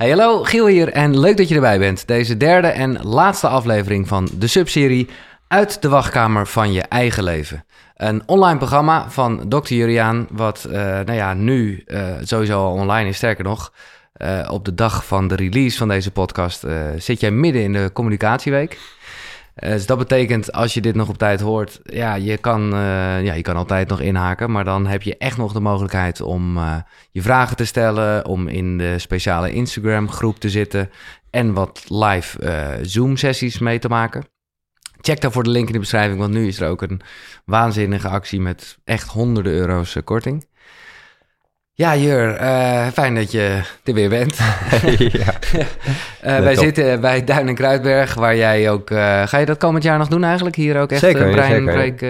Hey, hallo, Giel hier en leuk dat je erbij bent. Deze derde en laatste aflevering van de subserie Uit de wachtkamer van je eigen leven. Een online programma van Dr. Juriaan, wat uh, nou ja, nu uh, sowieso al online is. Sterker nog, uh, op de dag van de release van deze podcast zit jij midden in de communicatieweek. Dus dat betekent, als je dit nog op tijd hoort, ja, je kan, ja, je kan altijd nog inhaken. Maar dan heb je echt nog de mogelijkheid om je vragen te stellen, om in de speciale Instagram groep te zitten en wat live Zoom sessies mee te maken. Check daarvoor de link in de beschrijving, want nu is er ook een waanzinnige actie met echt honderden euro's korting. Ja, Jur, uh, fijn dat je er weer bent. ja. uh, wij top. zitten bij Duin en Kruidberg, waar jij ook... ga je dat komend jaar nog doen eigenlijk? Hier ook echt zeker, zeker. Break,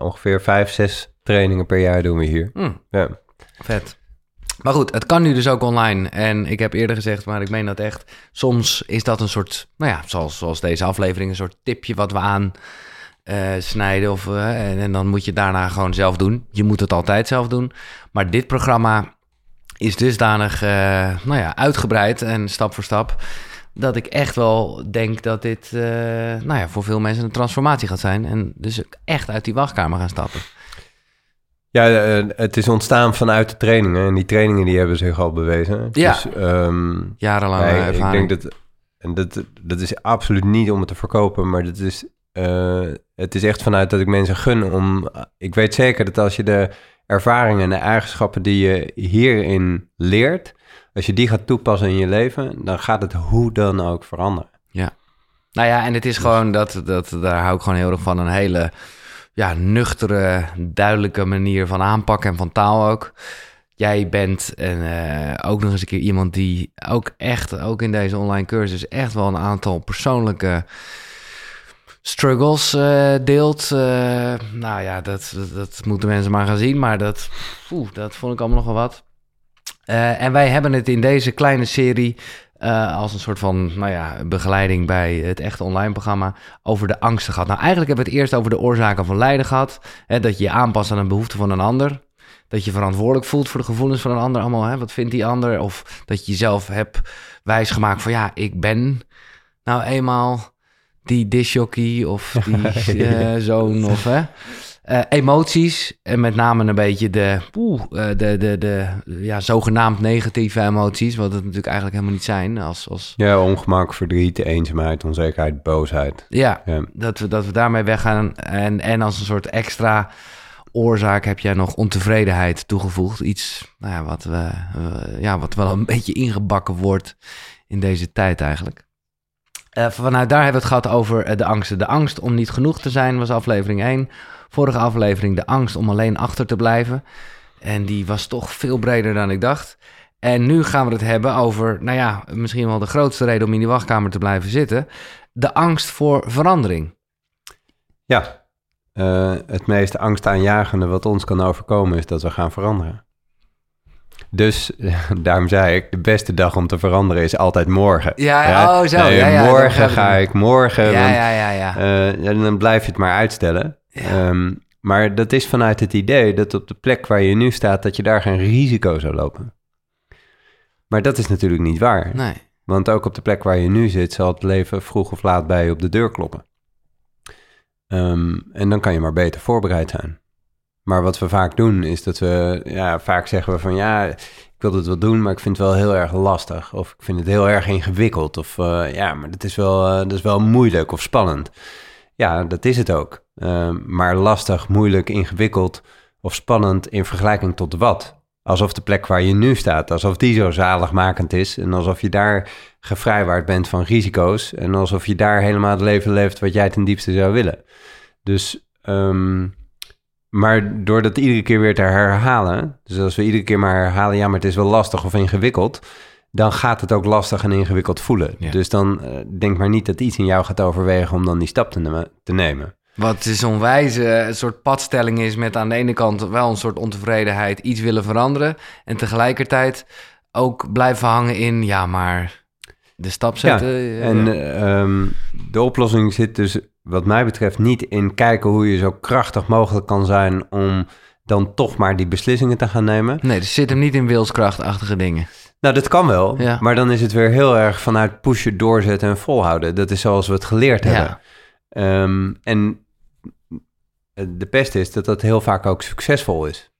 ongeveer vijf, zes trainingen per jaar doen we hier. Mm. Ja. Vet. Maar goed, het kan nu dus ook online. En ik heb eerder gezegd, maar ik meen dat echt. Soms is dat een soort, nou ja, zoals, zoals deze aflevering, een soort tipje wat we aan uh, snijden. Of, uh, en, en, dan moet je daarna gewoon zelf doen. Je moet het altijd zelf doen. Maar dit programma is dusdanig, uh, nou ja, uitgebreid en stap voor stap. Dat ik echt wel denk dat dit, nou ja, voor veel mensen een transformatie gaat zijn. En dus echt uit die wachtkamer gaan stappen. Ja, het is ontstaan vanuit de trainingen. En die trainingen die hebben zich al bewezen. Ja, dus, um, jarenlang ervaring. Ik denk dat, en dat, dat is absoluut niet om het te verkopen, maar dat is, uh, het is echt vanuit dat ik mensen gun om... Ik weet zeker dat als je de ervaringen en de eigenschappen die je hierin leert... als je die gaat toepassen in je leven, dan gaat het hoe dan ook veranderen. Ja. Nou ja, en het is gewoon, dat, dat, daar hou ik gewoon heel erg van, een hele ja, nuchtere, duidelijke manier van aanpakken en van taal ook. Jij bent en, uh, ook nog eens een keer iemand die ook echt, ook in deze online cursus, echt wel een aantal persoonlijke struggles uh, deelt. Uh, nou ja, dat, dat, moeten mensen maar gaan zien, maar dat, oeh, dat vond ik allemaal nog wel wat. en wij hebben het in deze kleine serie als een soort van nou ja, begeleiding bij het echte online programma over de angsten gehad. Nou, eigenlijk hebben we het eerst over de oorzaken van lijden gehad. Hè, dat je je aanpast aan een behoefte van een ander. Dat je verantwoordelijk voelt voor de gevoelens van een ander. Allemaal, hè, wat vindt die ander? Of dat je jezelf hebt wijsgemaakt van ja, ik ben nou eenmaal die disjockey of die uh, zoon of hè. Uh, emoties, en met name een beetje de, oeh, uh, de, de, de ja, zogenaamd negatieve emoties, wat het natuurlijk eigenlijk helemaal niet zijn. Als, als... Ja, ongemak, verdriet, eenzaamheid, onzekerheid, boosheid. Ja, ja, Dat, we, dat we daarmee weggaan. En, en als een soort extra oorzaak heb jij nog ontevredenheid toegevoegd. Iets nou ja, wat, we, ja, wat wel een beetje ingebakken wordt in deze tijd eigenlijk. Uh, vanuit daar hebben we het gehad over de angsten. De angst om niet genoeg te zijn was aflevering 1. Vorige aflevering de angst om alleen achter te blijven. En die was toch veel breder dan ik dacht. En nu gaan we het hebben over, nou ja, misschien wel de grootste reden om in die wachtkamer te blijven zitten. De angst voor verandering. Ja, uh, het meest angstaanjagende wat ons kan overkomen is dat we gaan veranderen. Dus daarom zei ik, de beste dag om te veranderen is altijd morgen. Ja, ja? oh zo. Nee, ja, ja, morgen ga ik, morgen. Ja, want, ja, ja, ja. Uh, en dan blijf je het maar uitstellen. Um, maar dat is vanuit het idee dat op de plek waar je nu staat, dat je daar geen risico zou lopen. Maar dat is natuurlijk niet waar. Nee. Want ook op de plek waar je nu zit, zal het leven vroeg of laat bij je op de deur kloppen. Um, en dan kan je maar beter voorbereid zijn. Maar wat we vaak doen, is dat we, ja, vaak zeggen we van ja, ik wil het wel doen, maar ik vind het wel heel erg lastig. Of ik vind het heel erg ingewikkeld. Of uh, ja, maar dat is, wel, uh, dat is wel moeilijk of spannend. Ja, dat is het ook. Uh, maar lastig, moeilijk, ingewikkeld of spannend in vergelijking tot wat. Alsof de plek waar je nu staat, alsof die zo zaligmakend is. En alsof je daar gevrijwaard bent van risico's. En alsof je daar helemaal het leven leeft wat jij ten diepste zou willen. Dus, um, maar door dat iedere keer weer te herhalen. Dus als we iedere keer maar herhalen, ja, maar het is wel lastig of ingewikkeld dan gaat het ook lastig en ingewikkeld voelen. Ja. Dus dan uh, denk maar niet dat iets in jou gaat overwegen om dan die stap te, ne te nemen. Wat is zo'n wijze een soort padstelling is met aan de ene kant wel een soort ontevredenheid, iets willen veranderen. En tegelijkertijd ook blijven hangen in, ja, maar de stap zetten. Ja, en ja. um, de oplossing zit dus wat mij betreft niet in kijken hoe je zo krachtig mogelijk kan zijn om dan toch maar die beslissingen te gaan nemen. Nee, er zit hem niet in wilskrachtachtige dingen. Nou, dat kan wel. Ja. Maar dan is het weer heel erg vanuit pushen, doorzetten en volhouden. Dat is zoals we het geleerd Ja. hebben. Ehm, en de pest is dat dat heel vaak ook succesvol is.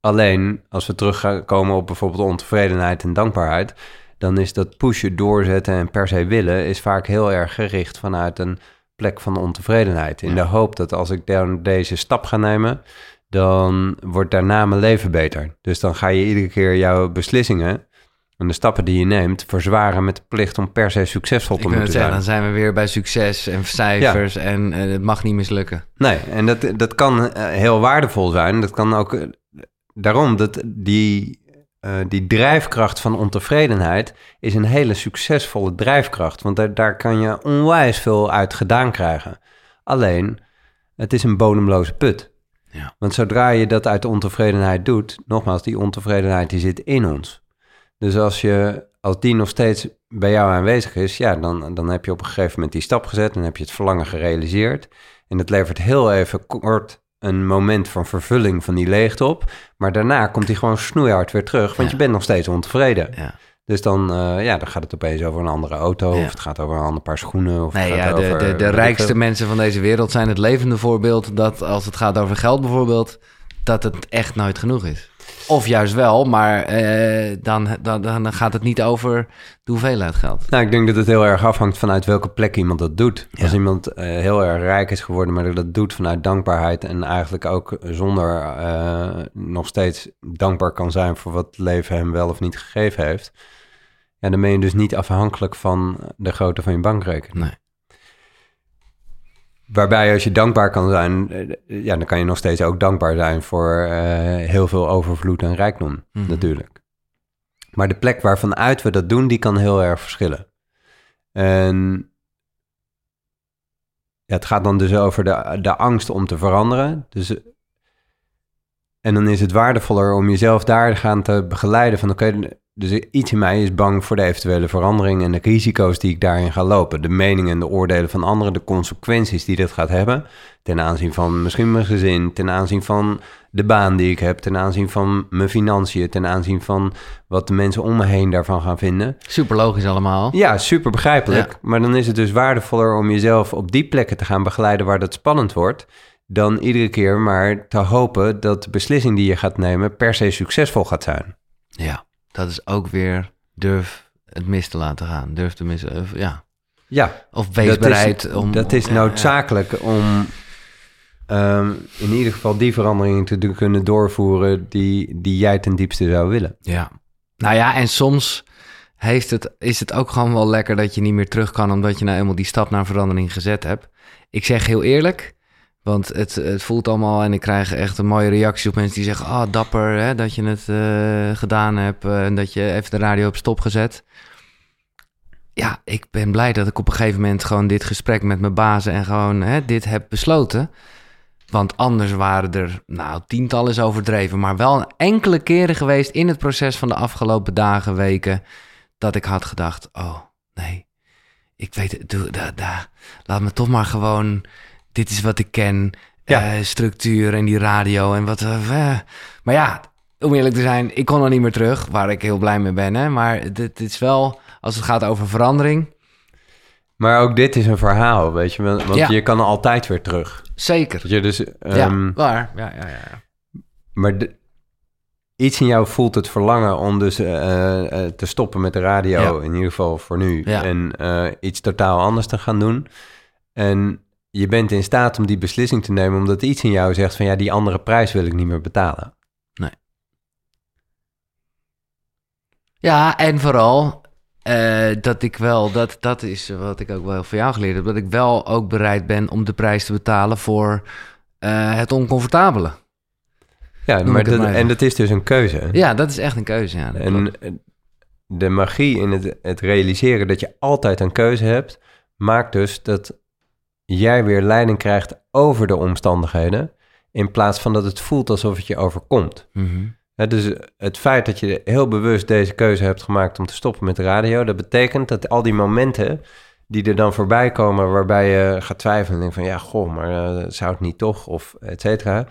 Alleen als we terugkomen op bijvoorbeeld ontevredenheid en dankbaarheid, dan is dat pushen, doorzetten en per se willen is vaak heel erg gericht vanuit een plek van ontevredenheid. In Ja. de hoop dat als ik dan deze stap ga nemen, dan wordt daarna mijn leven beter. Dus dan ga je iedere keer jouw beslissingen en de stappen die je neemt verzwaren met de plicht om per se succesvol te moeten zeggen, zijn. dan zijn we weer bij succes en cijfers en eh, het mag niet mislukken. Nee, en dat, dat kan eh, heel waardevol zijn. Dat kan ook... eh, daarom dat die, eh, die drijfkracht van ontevredenheid... is een hele succesvolle drijfkracht. Want daar, daar kan je onwijs veel uit gedaan krijgen. Alleen, het is een bodemloze put. Ja. Want zodra je dat uit ontevredenheid doet... nogmaals, die ontevredenheid die zit in ons. Dus als, je, als die nog steeds bij jou aanwezig is... ja, dan, dan heb je op een gegeven moment die stap gezet... dan heb je het verlangen gerealiseerd... En het levert heel even kort een moment van vervulling van die leegte op. Maar daarna komt die gewoon snoeihard weer terug, want Ja. je bent nog steeds ontevreden. Ja. Dus dan, eh, ja, dan gaat het opeens over een andere auto, Ja. of het gaat over een ander paar schoenen. Of Nee, het gaat ja, de, over, de, de rijkste mensen van deze wereld zijn het levende voorbeeld dat als het gaat over geld bijvoorbeeld, dat het echt nooit genoeg is. Of juist wel, maar eh, dan, dan, dan gaat het niet over de hoeveelheid geld. Nou, ik denk dat het heel erg afhangt vanuit welke plek iemand dat doet. Ja. Als iemand eh, heel erg rijk is geworden, maar dat doet vanuit dankbaarheid en eigenlijk ook zonder eh, nog steeds dankbaar kan zijn voor wat het leven hem wel of niet gegeven heeft. Ja, dan ben je dus niet afhankelijk van de grootte van je bankrekening. Nee. Waarbij als je dankbaar kan zijn, eh, ja, dan kan je nog steeds ook dankbaar zijn voor eh, heel veel overvloed en rijkdom, Mhm. natuurlijk. Maar de plek waarvanuit we dat doen, die kan heel erg verschillen. En ja, het gaat dan dus over de, de angst om te veranderen. Dus, eh, en dan is het waardevoller om jezelf daar gaan te begeleiden van oké, dus iets in mij is bang voor de eventuele verandering en de risico's die ik daarin ga lopen. De meningen en de oordelen van anderen, de consequenties die dit gaat hebben. Ten aanzien van misschien mijn gezin, ten aanzien van de baan die ik heb, ten aanzien van mijn financiën, ten aanzien van wat de mensen om me heen daarvan gaan vinden. Super logisch allemaal. Ja, super begrijpelijk. Ja. Maar dan is het dus waardevoller om jezelf op die plekken te gaan begeleiden waar dat spannend wordt. Dan iedere keer maar te hopen dat de beslissing die je gaat nemen per se succesvol gaat zijn. Ja, dat is ook weer durf het mis te laten gaan. Durf te mis, ja. Ja, Of wees dat bereid is, om... Dat is ja. noodzakelijk om ehm, in ieder geval die veranderingen te kunnen doorvoeren die, die jij ten diepste zou willen. Ja. Nou ja, en soms heeft het, is het ook gewoon wel lekker dat je niet meer terug kan... omdat je nou eenmaal die stap naar verandering gezet hebt. Ik zeg heel eerlijk, want het, het voelt allemaal... en ik krijg echt een mooie reactie op mensen die zeggen... ah, dapper hè, dat je het eh, gedaan hebt... eh, en dat je even de radio op stop gezet. Ja, ik ben blij dat ik op een gegeven moment... gewoon dit gesprek met mijn bazen en gewoon hè, dit heb besloten... Want anders waren er, nou, tientallen is overdreven, maar wel enkele keren geweest in het proces van de afgelopen dagen, weken, dat ik had gedacht, oh, nee, ik weet doe, laat me toch maar gewoon, dit is wat ik ken, Ja. eh, structuur en die radio en wat, eh, eh. maar ja, om eerlijk te zijn, ik kon er niet meer terug, waar ik heel blij mee ben, hè, maar dit, dit is wel, als het gaat over verandering, Maar ook dit is een verhaal, weet je, want Ja. je kan altijd weer terug. zeker. Weet je, dus, ja, ehm, waar, ja, ja, ja. Maar de- iets in jou voelt het verlangen om dus te stoppen met de radio, Ja. in ieder geval voor nu, Ja. en iets totaal anders te gaan doen. En je bent in staat om die beslissing te nemen, omdat iets in jou zegt van ja, die andere prijs wil ik niet meer betalen. Ja, en vooral eh, dat ik wel, dat, dat is wat ik ook wel van jou geleerd heb, dat ik wel ook bereid ben om de prijs te betalen voor eh, het oncomfortabele. Ja, maar dat, maar en dat is dus een keuze. Ja, dat is echt een keuze. Ja, En klopt. de magie in het, het realiseren dat je altijd een keuze hebt, maakt dus dat jij weer leiding krijgt over de omstandigheden, in plaats van dat het voelt alsof het je overkomt. Mhm. Hè, dus het feit dat je heel bewust deze keuze hebt gemaakt om te stoppen met de radio, dat betekent dat al die momenten die er dan voorbij komen waarbij je gaat twijfelen en denkt van ja, goh, maar eh, zou het niet toch of et cetera.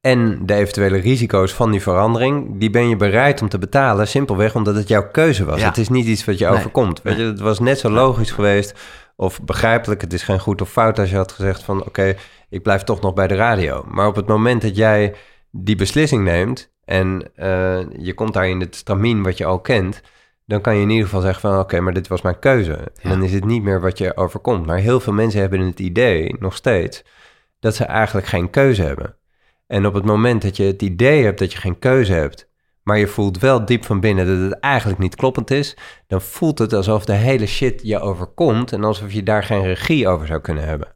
en de eventuele risico's van die verandering, die ben je bereid om te betalen, simpelweg omdat het jouw keuze was. Ja. Het is niet iets wat je Nee. overkomt. Weet je, het was net zo logisch geweest of begrijpelijk. Het is geen goed of fout als je had gezegd van oké, ik blijf toch nog bij de radio. Maar op het moment dat jij die beslissing neemt en eh, je komt daar in het stramien wat je al kent, dan kan je in ieder geval zeggen van oké, maar dit was mijn keuze. En Ja. dan is het niet meer wat je overkomt. Maar heel veel mensen hebben het idee, nog steeds, dat ze eigenlijk geen keuze hebben. En op het moment dat je het idee hebt dat je geen keuze hebt, maar je voelt wel diep van binnen dat het eigenlijk niet kloppend is, dan voelt het alsof de hele shit je overkomt en alsof je daar geen regie over zou kunnen hebben.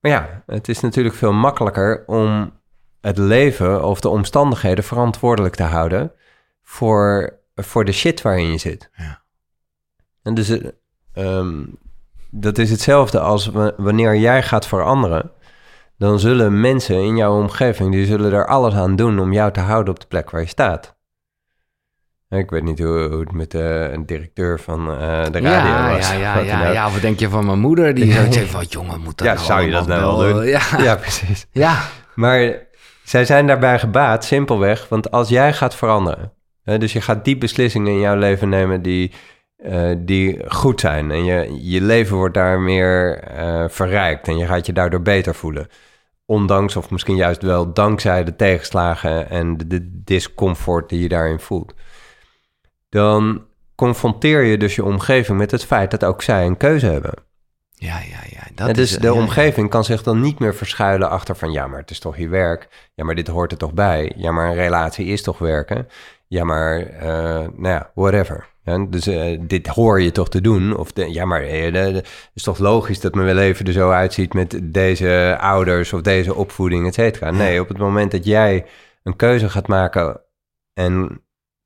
Maar ja, het is natuurlijk veel makkelijker om het leven of de omstandigheden verantwoordelijk te houden voor, voor de shit waarin je zit. Ja. En dus eh, ehm, dat is hetzelfde als wa- wanneer jij gaat veranderen, dan zullen mensen in jouw omgeving, die zullen er alles aan doen om jou te houden op de plek waar je staat. Ik weet niet hoe, hoe het met de een directeur van eh, de radio ja, was. ja, ja, ja, ja. Wat denk je van mijn moeder? Die zou zeggen van, jongen, moet dat Ja, nou zou je dat nou wel doen? Ja, Ja, precies. ja. Maar zij zijn daarbij gebaat, simpelweg. Want als jij gaat veranderen, hè, dus je gaat die beslissingen in jouw leven nemen die, eh, die goed zijn. En je, je leven wordt daar meer eh, verrijkt en je gaat je daardoor beter voelen. Ondanks of misschien juist wel dankzij de tegenslagen en de, de discomfort die je daarin voelt. Dan confronteer je dus je omgeving met het feit dat ook zij een keuze hebben. Ja, ja, ja. Dat En dus is, de ja, ja. omgeving kan zich dan niet meer verschuilen achter van... ja, maar het is toch je werk. Ja, maar dit hoort er toch bij. Ja, maar een relatie is toch werken. Ja, maar, eh, nou ja, whatever. Ja, dus eh, dit hoor je toch te doen. Of de, ja, maar eh, het is toch logisch dat mijn leven er zo uitziet... met deze ouders of deze opvoeding, et cetera. Nee, op het moment dat jij een keuze gaat maken... en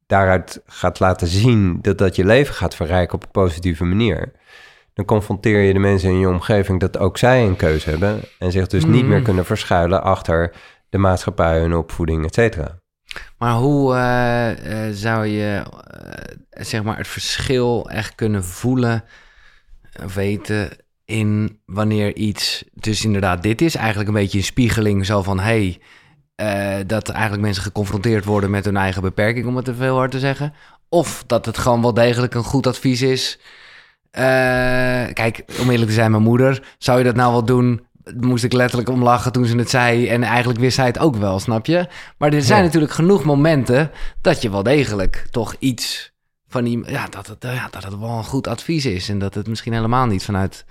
daaruit gaat laten zien dat dat je leven gaat verrijken op een positieve manier dan confronteer je de mensen in je omgeving dat ook zij een keuze hebben en zich dus niet Mm. meer kunnen verschuilen achter de maatschappij, hun opvoeding, et cetera. Maar hoe eh, zou je zeg maar het verschil echt kunnen voelen, eh, weten in wanneer iets, dus inderdaad, dit is eigenlijk een beetje een spiegeling zo van hey, eh, dat eigenlijk mensen geconfronteerd worden met hun eigen beperking, om het te veel hard te zeggen. Of dat het gewoon wel degelijk een goed advies is. Eh, kijk, om eerlijk te zijn, mijn moeder, zou je dat nou wel doen? Moest ik letterlijk om lachen toen ze het zei. En eigenlijk wist zij het ook wel, snap je? Maar er zijn Ja. natuurlijk genoeg momenten dat je wel degelijk toch iets van die. Ja dat, het, ja, dat het wel een goed advies is. En dat het misschien helemaal niet vanuit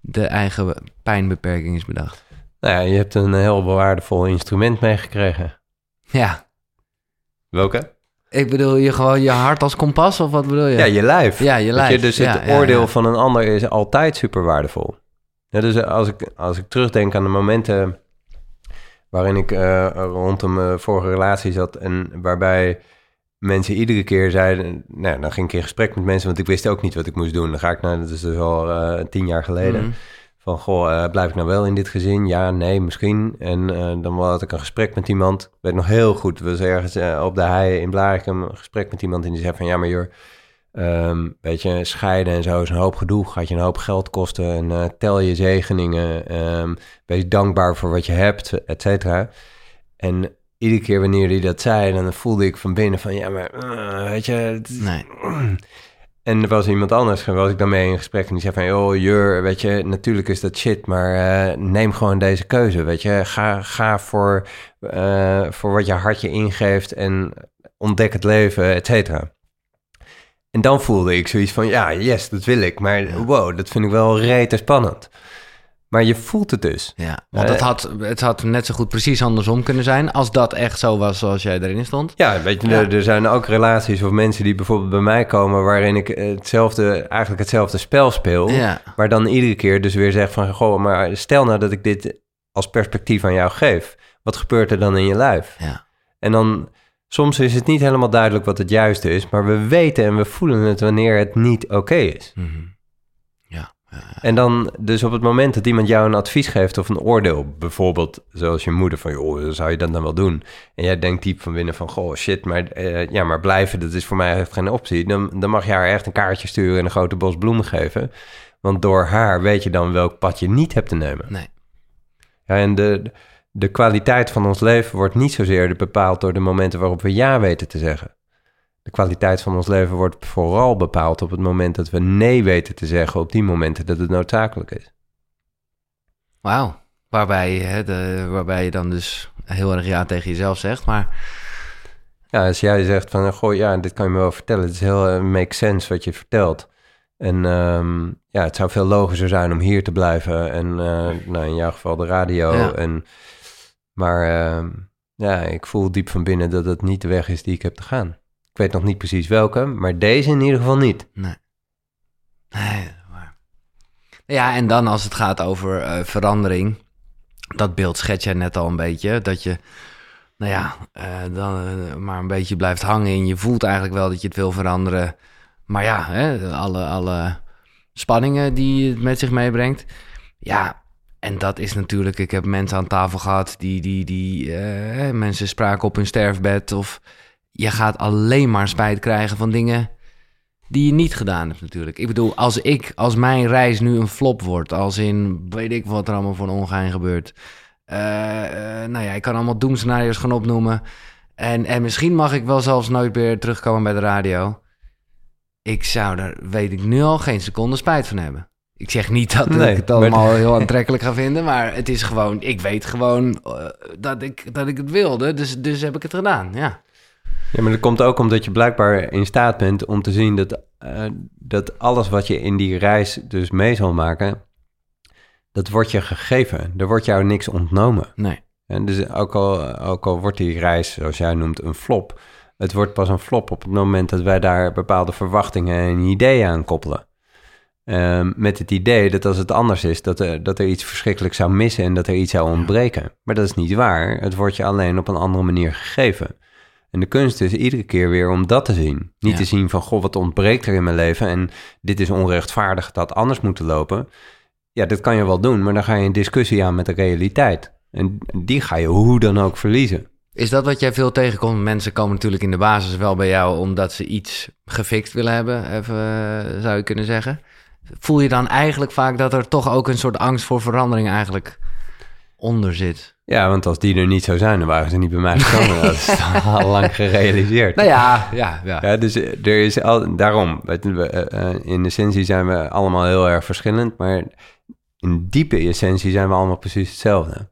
de eigen pijnbeperking is bedacht. Nou ja, je hebt een heel waardevol instrument meegekregen. Ja, Welke? ik bedoel je gewoon je hart als kompas of wat bedoel je? Ja, je lijf. Ja, je lijf. dus Ja, het ja, oordeel ja. van een ander is altijd super waardevol. Dus als ik, als ik terugdenk aan de momenten waarin ik eh, rondom mijn vorige relatie zat en waarbij mensen iedere keer zeiden, nou, dan ging ik in gesprek met mensen, want ik wist ook niet wat ik moest doen. Dan ga ik naar, dat is dus al eh, tien jaar geleden. Mhm. Van, goh, eh, blijf ik nou wel in dit gezin? Ja, nee, misschien. En eh, dan had ik een gesprek met iemand. Ik weet nog heel goed, we was ergens op de hei in Blarikum een gesprek met iemand. En die zei van, ja, maar joh, ehm, weet je, scheiden en zo is een hoop gedoe. Gaat je een hoop geld kosten. En tel je zegeningen. ehm, wees dankbaar voor wat je hebt, et cetera. En iedere keer wanneer hij dat zei, dan voelde ik van binnen van, ja, maar eh, weet je... het- Nee. en er was iemand anders, was ik dan mee in gesprek en die zei van, joh, Jur, weet je, natuurlijk is dat shit, maar eh, neem gewoon deze keuze, weet je. Ga, ga voor, eh, voor wat je hartje ingeeft en ontdek het leven, et cetera. En dan voelde ik zoiets van, ja, yes, dat wil ik, maar wow, dat vind ik wel rete spannend. Maar je voelt het dus. Ja, want Eh, het, had, het had net zo goed precies andersom kunnen zijn... als dat echt zo was zoals jij erin stond. Ja, weet je, Ja. Er, er zijn ook relaties of mensen die bijvoorbeeld bij mij komen... waarin ik hetzelfde, eigenlijk hetzelfde spel speel... Ja, Maar dan iedere keer dus weer zeg van... Goh, maar stel nou dat ik dit als perspectief aan jou geef. Wat gebeurt er dan in je lijf? ja. En dan... Soms is het niet helemaal duidelijk wat het juiste is... maar we weten en we voelen het wanneer het niet oké is. Mhm. ja. En dan, dus op het moment dat iemand jou een advies geeft of een oordeel... bijvoorbeeld zoals je moeder van... joh, zou je dat dan wel doen? En jij denkt diep van binnen van... goh, shit, maar, eh, ja, maar blijven, dat is voor mij echt geen optie. Dan, dan mag je haar echt een kaartje sturen... en een grote bos bloemen geven... Want door haar weet je dan welk pad je niet hebt te nemen. Nee. Ja, en de, de kwaliteit van ons leven wordt niet zozeer bepaald door de momenten waarop we ja weten te zeggen. De kwaliteit van ons leven wordt vooral bepaald op het moment dat we nee weten te zeggen op die momenten dat het noodzakelijk is. Wauw. Waarbij, hè, de, waarbij je dan dus heel erg ja tegen jezelf zegt, maar... Ja, als jij zegt van, goh, ja, dit kan je me wel vertellen. Het is heel uh, make sense wat je vertelt. En ehm, ja, het zou veel logischer zijn om hier te blijven. En uh, nou, in jouw geval de radio. Ja. En, maar ehm, ja, ik voel diep van binnen dat het niet de weg is die ik heb te gaan. Weet nog niet precies welke, maar deze in ieder geval niet. Nee. Nee. Ja, en dan als het gaat over uh, verandering... Dat beeld schets jij net al een beetje. Dat je, nou ja, uh, dan uh, maar een beetje blijft hangen. En je voelt eigenlijk wel dat je het wil veranderen. Maar ja, hè, alle, alle spanningen die het met zich meebrengt. Ja, en dat is natuurlijk... Ik heb mensen aan tafel gehad die... die, die mensen spraken op hun sterfbed. Of je gaat alleen maar spijt krijgen van dingen die je niet gedaan hebt natuurlijk. Ik bedoel, als ik, als mijn reis nu een flop wordt, als in, weet ik wat er allemaal voor een ongein gebeurt. Uh, uh, nou ja, ik kan allemaal doemscenario's gaan opnoemen. En, en misschien mag ik wel zelfs nooit meer terugkomen bij de radio. Ik zou er, weet ik nu al, geen seconde spijt van hebben. Ik zeg niet dat nee, ik het allemaal maar... heel aantrekkelijk ga vinden, maar het is gewoon, ik weet gewoon uh, dat, ik, dat ik het wilde, dus, dus heb ik het gedaan, ja. Ja, maar dat komt ook omdat je blijkbaar in staat bent om te zien dat, uh, dat alles wat je in die reis dus mee zal maken, dat wordt je gegeven. Er wordt jou niks ontnomen. Nee. En dus ook al, ook al wordt die reis, zoals jij noemt, een flop, het wordt pas een flop op het moment dat wij daar bepaalde verwachtingen en ideeën aan koppelen. Um, met het idee dat als het anders is, dat er, dat er iets verschrikkelijks zou missen en dat er iets zou ontbreken. Maar dat is niet waar. Het wordt je alleen op een andere manier gegeven. En de kunst is iedere keer weer om dat te zien. Niet ja. te zien van, goh, wat ontbreekt er in mijn leven en dit is onrechtvaardig, dat anders moeten lopen. Ja, dat kan je wel doen, maar dan ga je een discussie aan met de realiteit. En die ga je hoe dan ook verliezen. Is dat wat jij veel tegenkomt? Mensen komen natuurlijk in de basis wel bij jou omdat ze iets gefixt willen hebben, even, uh, zou je kunnen zeggen. Voel je dan eigenlijk vaak dat er toch ook een soort angst voor verandering eigenlijk onder zit? Ja, want als die er niet zou zijn, dan waren ze niet bij mij gekomen. dat is al lang gerealiseerd. Nou ja, ja, ja. ja dus er is al, daarom, in essentie zijn we allemaal heel erg verschillend, maar in diepe essentie zijn we allemaal precies hetzelfde.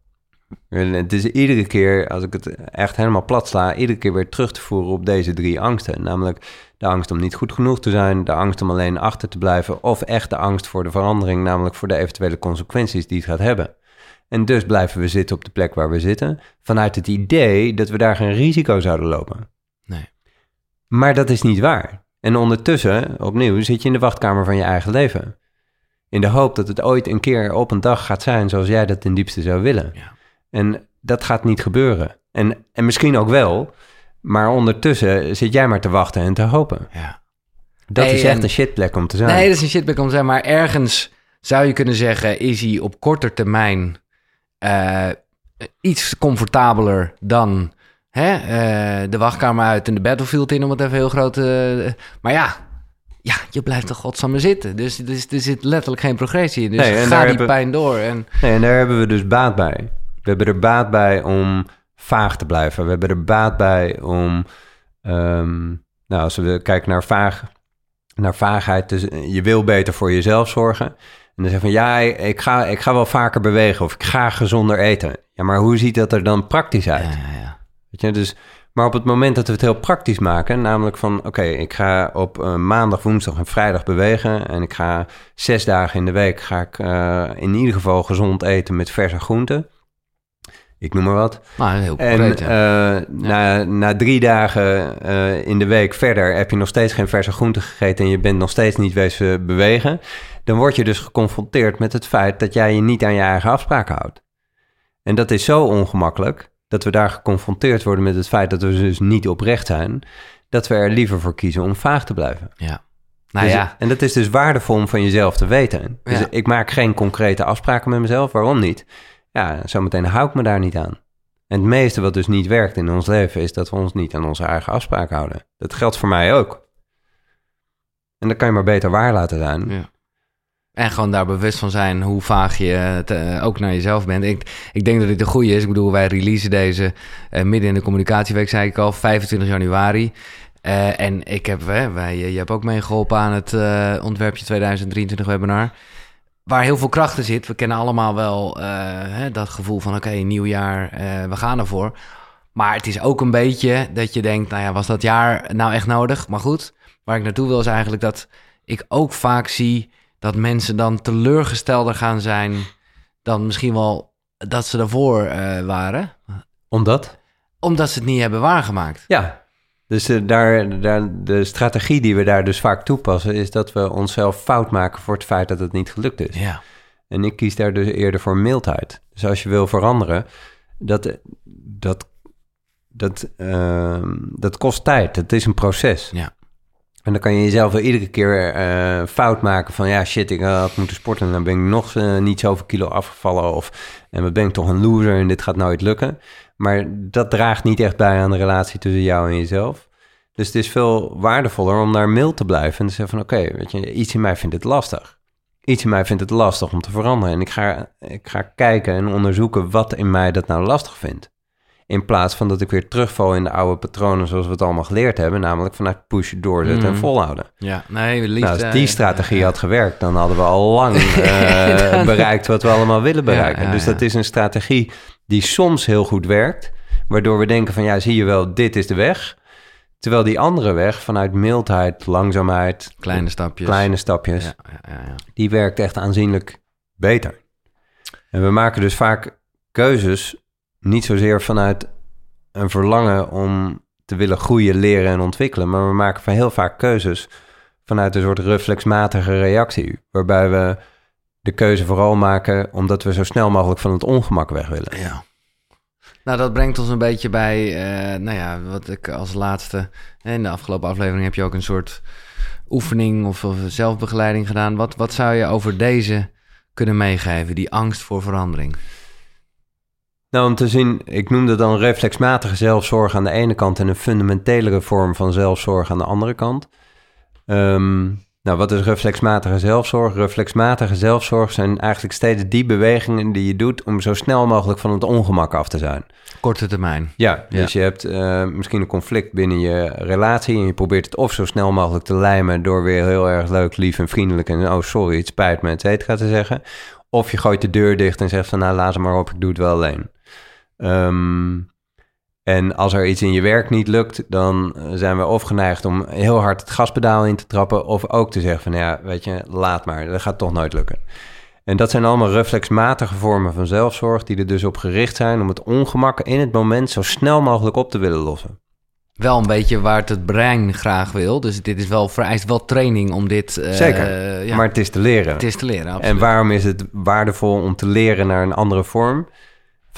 En het is iedere keer, als ik het echt helemaal plat sla, iedere keer weer terug te voeren op deze drie angsten. Namelijk de angst om niet goed genoeg te zijn, de angst om alleen achter te blijven, of echt de angst voor de verandering, namelijk voor de eventuele consequenties die het gaat hebben. En dus blijven we zitten op de plek waar we zitten, vanuit het idee dat we daar geen risico zouden lopen. Nee. Maar dat is niet waar. En ondertussen, opnieuw, zit je in de wachtkamer van je eigen leven. In de hoop dat het ooit een keer op een dag gaat zijn zoals jij dat ten diepste zou willen. Ja. En dat gaat niet gebeuren. En, en misschien ook wel, maar ondertussen zit jij maar te wachten en te hopen. Ja. Dat Nee, is echt en- een shitplek om te zijn. Nee, dat is een shitback om te zeggen. Maar ergens zou je kunnen zeggen... is hij op korte termijn eh, iets comfortabeler dan hè, eh, de wachtkamer uit en de battlefield in... om het even heel groot... te- maar ja, ja, je blijft toch godsamme zitten. Dus, dus er zit letterlijk geen progressie in. Dus Nee, ga die hebben- pijn door. En, Nee, en daar hebben we dus baat bij. We hebben er baat bij om vaag te blijven. We hebben er baat bij om, ehm, nou, als we kijken naar, vaag, naar vaagheid, dus je wil beter voor jezelf zorgen. En dan zeggen van ja, ik ga, ik ga wel vaker bewegen of ik ga gezonder eten. Ja, maar hoe ziet dat er dan praktisch uit? ja, ja, ja. Weet je, dus, maar op het moment dat we het heel praktisch maken, namelijk van oké, ik ga op eh, maandag, woensdag en vrijdag bewegen en ik ga zes dagen in de week ga ik eh, in ieder geval gezond eten met verse groenten. Ik noem maar wat. Maar heel En concreet, ja. eh, na, na drie dagen in de week verder heb je nog steeds geen verse groenten gegeten en je bent nog steeds niet wezen bewegen. Dan word je dus geconfronteerd met het feit dat jij je niet aan je eigen afspraken houdt. En dat is zo ongemakkelijk dat we daar geconfronteerd worden met het feit dat we dus niet oprecht zijn, dat we er liever voor kiezen om vaag te blijven. ja. Nou Dus- ja, En dat is dus waardevol om van jezelf te weten. Dus Ja. ik maak geen concrete afspraken met mezelf. Waarom niet? Ja, zometeen hou ik me daar niet aan. En het meeste wat dus niet werkt in ons leven is dat we ons niet aan onze eigen afspraken houden. Dat geldt voor mij ook. En dan kan je maar beter waar laten zijn. Ja. En gewoon daar bewust van zijn hoe vaag je het, eh, ook naar jezelf bent. Ik, ik denk dat dit de goede is. Ik bedoel, wij releasen deze eh, midden in de communicatieweek, zei ik al, 25 januari. Eh, en ik heb, wij, je hebt ook meegeholpen aan het ontwerpje 2023 webinar. Waar heel veel krachten zit. We kennen allemaal wel hè, dat gevoel van oké, nieuw jaar, we gaan ervoor. Maar het is ook een beetje dat je denkt, nou ja, was dat jaar nou echt nodig? Maar goed, waar ik naartoe wil is eigenlijk dat ik ook vaak zie dat mensen dan teleurgestelder gaan zijn dan misschien wel dat ze daarvoor uh, waren. Omdat? Omdat ze het niet hebben waargemaakt. Ja, dus uh, daar, daar, de strategie die we daar dus vaak toepassen... is dat we onszelf fout maken voor het feit dat het niet gelukt is. Ja. En ik kies daar dus eerder voor mildheid. Dus als je wil veranderen, dat, dat, dat, uh, dat kost tijd. Het is een proces. Ja. En dan kan je jezelf wel iedere keer uh, fout maken van... ja, shit, ik had moeten sporten en dan ben ik nog uh, niet zoveel kilo afgevallen... of en dan ben ik toch een loser en dit gaat nooit lukken. Maar dat draagt niet echt bij aan de relatie tussen jou en jezelf. Dus het is veel waardevoller om daar mild te blijven... en te zeggen van oké, weet je, iets in mij vindt het lastig. Iets in mij vindt het lastig om te veranderen. En ik ga, ik ga kijken en onderzoeken wat in mij dat nou lastig vindt. In plaats van dat ik weer terugval in de oude patronen zoals we het allemaal geleerd hebben. Namelijk vanuit pushen, doorzetten en mhm. volhouden. Ja, nee, nou, als die strategie had gewerkt, dan hadden we al lang uh, bereikt wat we allemaal willen bereiken. dus dat is een strategie die soms heel goed werkt. Waardoor we denken van ja, zie je wel, dit is de weg. Terwijl die andere weg vanuit mildheid, langzaamheid... Kleine stapjes. Kleine stapjes. Die werkt echt aanzienlijk beter. En we maken dus vaak keuzes niet zozeer vanuit een verlangen om te willen groeien, leren en ontwikkelen, maar we maken van heel vaak keuzes vanuit een soort reflexmatige reactie, waarbij we de keuze vooral maken omdat we zo snel mogelijk van het ongemak weg willen. Ja. Nou, dat brengt ons een beetje bij, uh, nou ja, wat ik als laatste, in de afgelopen aflevering heb je ook een soort oefening of, of zelfbegeleiding gedaan. Wat, wat zou je over deze kunnen meegeven, die angst voor verandering? Nou, om te zien, ik noemde dan reflexmatige zelfzorg aan de ene kant en een fundamentelere vorm van zelfzorg aan de andere kant. Um, nou, wat is reflexmatige zelfzorg? Reflexmatige zelfzorg zijn eigenlijk steeds die bewegingen die je doet om zo snel mogelijk van het ongemak af te zijn. Korte termijn. Ja, dus je hebt uh, misschien een conflict binnen je relatie en je probeert het of zo snel mogelijk te lijmen door weer heel erg leuk, lief en vriendelijk en oh sorry, het spijt me, et cetera te zeggen. Of je gooit de deur dicht en zegt van nou laat ze maar op, ik doe het wel alleen. Um, en als er iets in je werk niet lukt, dan zijn we of geneigd om heel hard het gaspedaal in te trappen, of ook te zeggen van ja, weet je, laat maar, dat gaat toch nooit lukken. En dat zijn allemaal reflexmatige vormen van zelfzorg die er dus op gericht zijn om het ongemak in het moment zo snel mogelijk op te willen lossen. Wel een beetje waar het, het brein graag wil. Dus dit is wel vereist wel training om dit. Uh, Zeker. Ja. Maar het is te leren. Het is te leren. Absoluut. En waarom is het waardevol om te leren naar een andere vorm?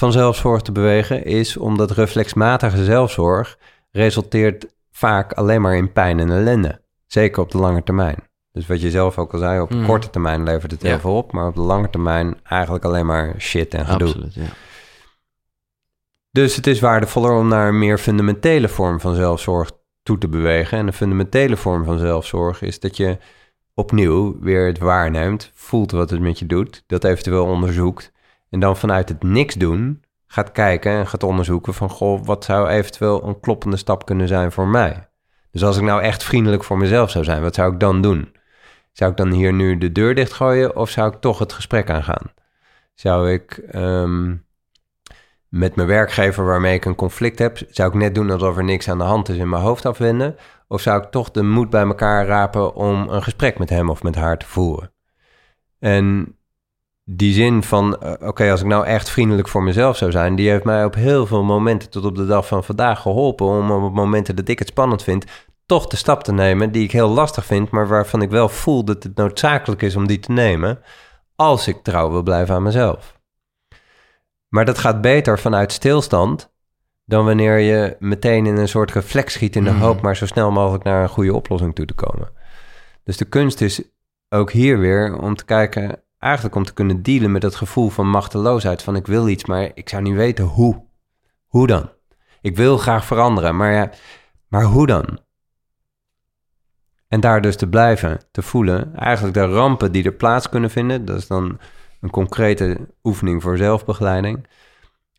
Van zelfzorg te bewegen, is omdat reflexmatige zelfzorg resulteert vaak alleen maar in pijn en ellende. Zeker op de lange termijn. Dus wat je zelf ook al zei, op mm. korte termijn levert het heel veel op, maar op de lange termijn eigenlijk alleen maar shit en gedoe. Absoluut, ja. Dus het is waardevoller om naar een meer fundamentele vorm van zelfzorg toe te bewegen. En een fundamentele vorm van zelfzorg is dat je opnieuw weer het waarneemt, voelt wat het met je doet, dat eventueel onderzoekt en dan vanuit het niks doen gaat kijken en gaat onderzoeken van... goh, wat zou eventueel een kloppende stap kunnen zijn voor mij? Dus als ik nou echt vriendelijk voor mezelf zou zijn, wat zou ik dan doen? Zou ik dan hier nu de deur dichtgooien of zou ik toch het gesprek aangaan? Zou ik ehm, met mijn werkgever waarmee ik een conflict heb... zou ik net doen alsof er niks aan de hand is in mijn hoofd afwenden? Of zou ik toch de moed bij elkaar rapen om een gesprek met hem of met haar te voeren? En die zin van, eh, oké, als ik nou echt vriendelijk voor mezelf zou zijn, die heeft mij op heel veel momenten tot op de dag van vandaag geholpen om op momenten dat ik het spannend vind, toch de stap te nemen die ik heel lastig vind, maar waarvan ik wel voel dat het noodzakelijk is om die te nemen, als ik trouw wil blijven aan mezelf. Maar dat gaat beter vanuit stilstand dan wanneer je meteen in een soort reflex schiet in de mhm. hoop maar zo snel mogelijk naar een goede oplossing toe te komen. Dus de kunst is ook hier weer om te kijken, eigenlijk om te kunnen dealen met dat gevoel van machteloosheid. Van ik wil iets, maar ik zou niet weten hoe. Hoe dan? Ik wil graag veranderen, maar ja, maar hoe dan? En daar dus te blijven, te voelen. Eigenlijk de rampen die er plaats kunnen vinden. Dat is dan een concrete oefening voor zelfbegeleiding.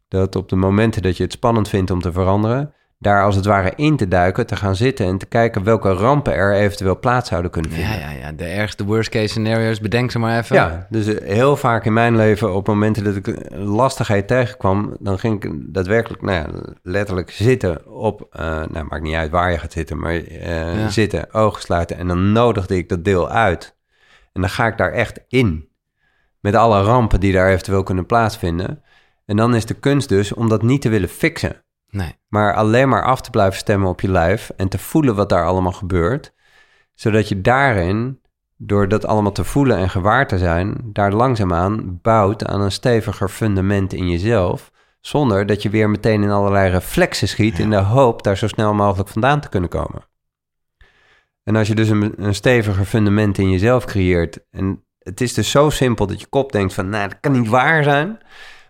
Dat op de momenten dat je het spannend vindt om te veranderen, daar als het ware in te duiken, te gaan zitten en te kijken welke rampen er eventueel plaats zouden kunnen vinden. Ja, ja, ja. De ergste worst case scenario's, bedenk ze maar even. Ja, dus heel vaak in mijn leven, op momenten dat ik lastigheid tegenkwam, dan ging ik daadwerkelijk, nou ja, letterlijk zitten op, uh, nou maakt niet uit waar je gaat zitten, maar uh, ja. zitten, ogen sluiten en dan nodigde ik dat deel uit. En dan ga ik daar echt in, met alle rampen die daar eventueel kunnen plaatsvinden. En dan is de kunst dus om dat niet te willen fixen. Nee. Maar alleen maar af te blijven stemmen op je lijf en te voelen wat daar allemaal gebeurt. Zodat je daarin, door dat allemaal te voelen en gewaar te zijn, daar langzaamaan bouwt aan een steviger fundament in jezelf. Zonder dat je weer meteen in allerlei reflexen schiet in de hoop daar zo snel mogelijk vandaan te kunnen komen. En als je dus een, een steviger fundament in jezelf creëert. En het is dus zo simpel dat je kop denkt van, nou, dat kan niet waar zijn.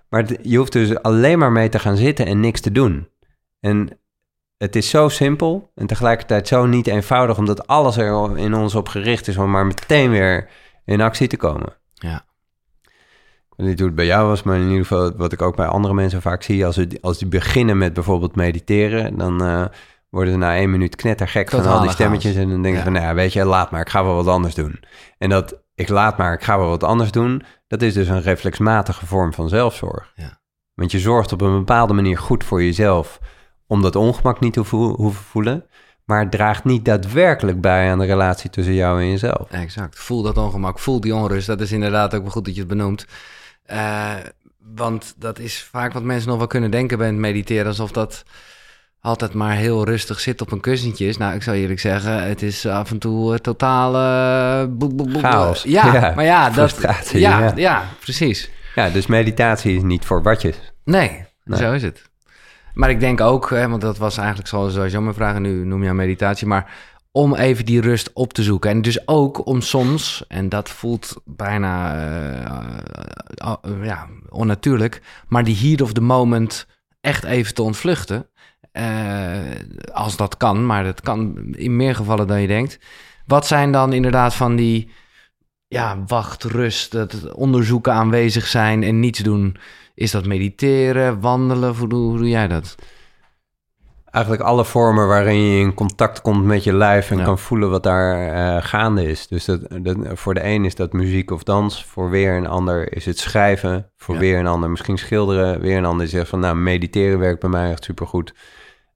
Maar je hoeft dus alleen maar mee te gaan zitten en niks te doen. En het is zo simpel en tegelijkertijd zo niet eenvoudig, omdat alles er in ons op gericht is om maar meteen weer in actie te komen. Ja. Hoe het bij jou was, maar in ieder geval wat ik ook bij andere mensen vaak zie, als, die, als die beginnen met bijvoorbeeld mediteren, dan uh, worden ze na één minuut knettergek van al die stemmetjes en dan denken ze van, nou ja, weet je, laat maar, ik ga wel wat anders doen. En dat ik laat maar, ik ga wel wat anders doen, dat is dus een reflexmatige vorm van zelfzorg. Ja. Want je zorgt op een bepaalde manier goed voor jezelf om dat ongemak niet te hoeven voelen. Maar het draagt niet daadwerkelijk bij aan de relatie tussen jou en jezelf. Exact. Voel dat ongemak, voel die onrust. Dat is inderdaad ook wel goed dat je het benoemt. Uh, want dat is vaak wat mensen nog wel kunnen denken bij het mediteren. Alsof dat altijd maar heel rustig zit op een kussentje is. Nou, ik zou eerlijk zeggen, het is af en toe totale... Uh, Chaos. Ja, ja, maar ja, dat... Ja, ja, ja, precies. Ja, dus meditatie is niet voor watjes. Nee, nee. zo is het. Maar ik denk ook, hè, want dat was eigenlijk zoals sowieso mijn vraag, en nu noem je aan meditatie, maar om even die rust op te zoeken. En dus ook om soms, en dat voelt bijna uh, uh, ja, onnatuurlijk, maar die heat of the moment echt even te ontvluchten. Als dat kan, maar dat kan in meer gevallen dan je denkt. Wat zijn dan inderdaad van die ja, wacht, rust, dat onderzoeken aanwezig zijn en niets doen? Is dat mediteren, wandelen? Hoe doe, hoe doe jij dat? Eigenlijk alle vormen waarin je in contact komt met je lijf en kan voelen wat daar uh, gaande is. Dus dat, dat, voor de een is dat muziek of dans, voor weer een ander is het schrijven, voor weer een ander misschien schilderen, weer een ander zegt van nou mediteren werkt bij mij echt supergoed.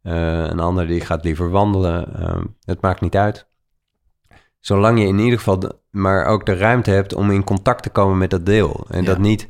Uh, een ander die gaat liever wandelen. Uh, het maakt niet uit. Zolang je in ieder geval maar ook de ruimte hebt om in contact te komen met dat deel. En dat niet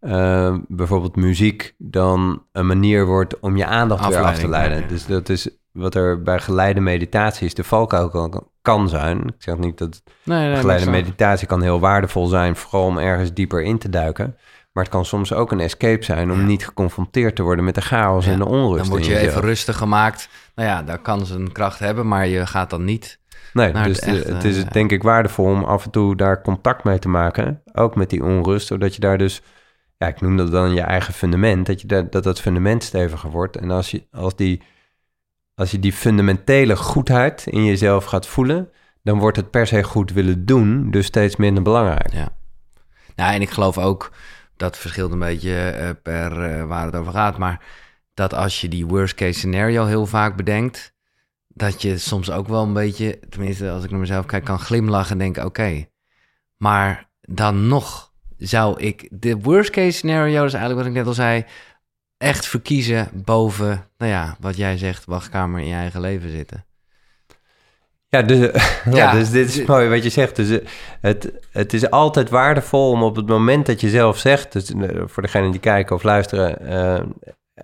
uh, bijvoorbeeld muziek dan een manier wordt om je aandacht weer af te leiden. Ja, ja. Dus dat is wat er bij geleide meditatie is de valkuil kan, kan zijn. Ik zeg niet dat nee, nee, geleide meditatie kan heel waardevol zijn, vooral om ergens dieper in te duiken. Maar het kan soms ook een escape zijn om ja. niet geconfronteerd te worden met de chaos en de onrust. Dan word je even rustig gemaakt. Nou ja, daar kan ze een kracht hebben, maar je gaat dan niet. Nee, dus het, echt, het is uh, denk ik waardevol om af en toe daar contact mee te maken. Ook met die onrust, zodat je daar dus ja, ik noem dat dan je eigen fundament, dat je dat, dat, fundament steviger wordt. En als je, als, die, als je die fundamentele goedheid in jezelf gaat voelen, dan wordt het per se goed willen doen, dus steeds minder belangrijk. Ja. Nou, en ik geloof ook, dat verschilt een beetje uh, per uh, waar het over gaat, maar dat als je die worst case scenario heel vaak bedenkt, dat je soms ook wel een beetje, tenminste als ik naar mezelf kijk, kan glimlachen en denken, oké, maar dan nog zou ik de worst case scenario, is eigenlijk wat ik net al zei, echt verkiezen boven, nou ja, wat jij zegt, wachtkamer in je eigen leven zitten. Ja, dus, ja, ja, dus dit is mooi wat je zegt. Dus eh, het, het is altijd waardevol om op het moment dat je zelf zegt, dus eh, voor degenen die kijken of luisteren, uh,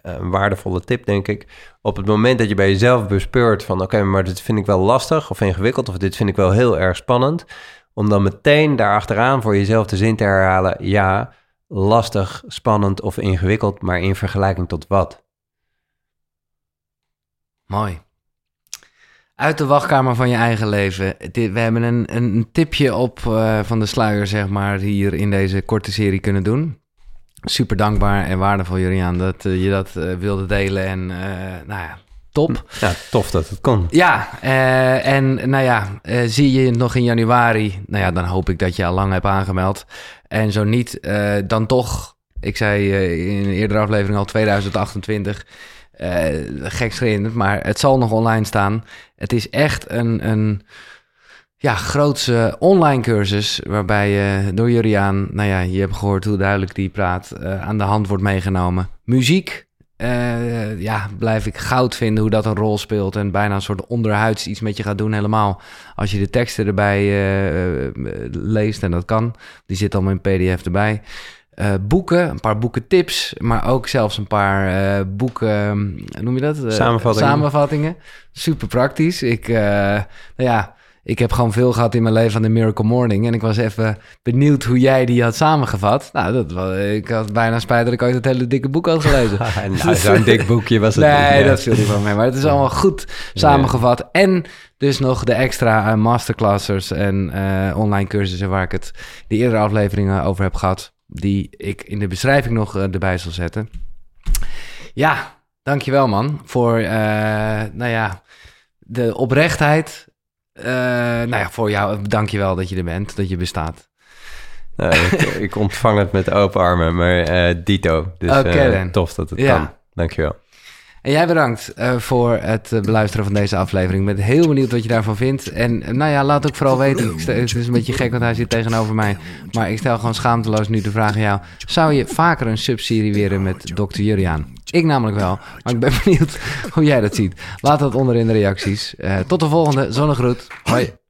een waardevolle tip denk ik. Op het moment dat je bij jezelf bespeurt van oké, okay, maar dit vind ik wel lastig of ingewikkeld of dit vind ik wel heel erg spannend om dan meteen daarachteraan voor jezelf de zin te herhalen: ja, lastig, spannend of ingewikkeld, maar in vergelijking tot wat? Mooi. Uit de wachtkamer van je eigen leven. We hebben een, een tipje op uh, van de sluier, zeg maar, hier in deze korte serie kunnen doen. Super dankbaar en waardevol, Juriaan, dat uh, je dat uh, wilde delen. En nou ja, top. Ja, tof dat het kon. Ja, eh, en nou ja, eh, zie je nog in januari, nou ja, dan hoop ik dat je al lang hebt aangemeld. En zo niet, eh, dan toch, ik zei in een eerdere aflevering al 2028, eh gekscherend, maar het zal nog online staan. Het is echt een, een ja, grootse online cursus waarbij je door Juriaan, nou ja, je hebt gehoord hoe duidelijk die praat, aan de hand wordt meegenomen. Muziek, eh, ja, blijf ik goud vinden hoe dat een rol speelt en bijna een soort onderhuids iets met je gaat doen helemaal. Als je de teksten erbij eh, eh, leest en dat kan, die zit allemaal in pdf erbij. Boeken, een paar boekentips, maar ook zelfs een paar eh, boeken, noem je dat? Samenvattingen. Samenvattingen. Super praktisch. Ik, nou ja, ik heb gewoon veel gehad in mijn leven van de Miracle Morning. En ik was even benieuwd hoe jij die had samengevat. Nou, dat, was- ik had bijna spijt dat ik ooit het hele dikke boek had gelezen. nou, zo'n dik boekje was het Nee, niet. dat viel niet van mee. Maar het is allemaal goed samengevat. En dus nog de extra eh, masterclasses en eh, online cursussen... waar ik het de eerdere afleveringen over heb gehad... die ik in de beschrijving nog eh, erbij zal zetten. Ja, dankjewel man. Voor, nou ja, de oprechtheid. Eh, nou ja, voor jou, dankjewel dat je er bent, dat je bestaat. Nou, ik, ik ontvang het met open armen, maar eh, dito. Dus eh, tof dat het Ja. kan. Dankjewel. En jij bedankt eh, voor het eh, beluisteren van deze aflevering. Ik ben heel benieuwd wat je daarvan vindt. En eh, nou ja, laat ook vooral weten. Het is een beetje gek, want hij zit tegenover mij. Maar ik stel gewoon schaamteloos nu de vraag aan jou. Zou je vaker een subserie willen met Dr. Juriaan? Ik namelijk wel. Maar ik ben benieuwd hoe jij dat ziet. Laat dat onder in de reacties. Tot de volgende. Zonnegroet. Hoi.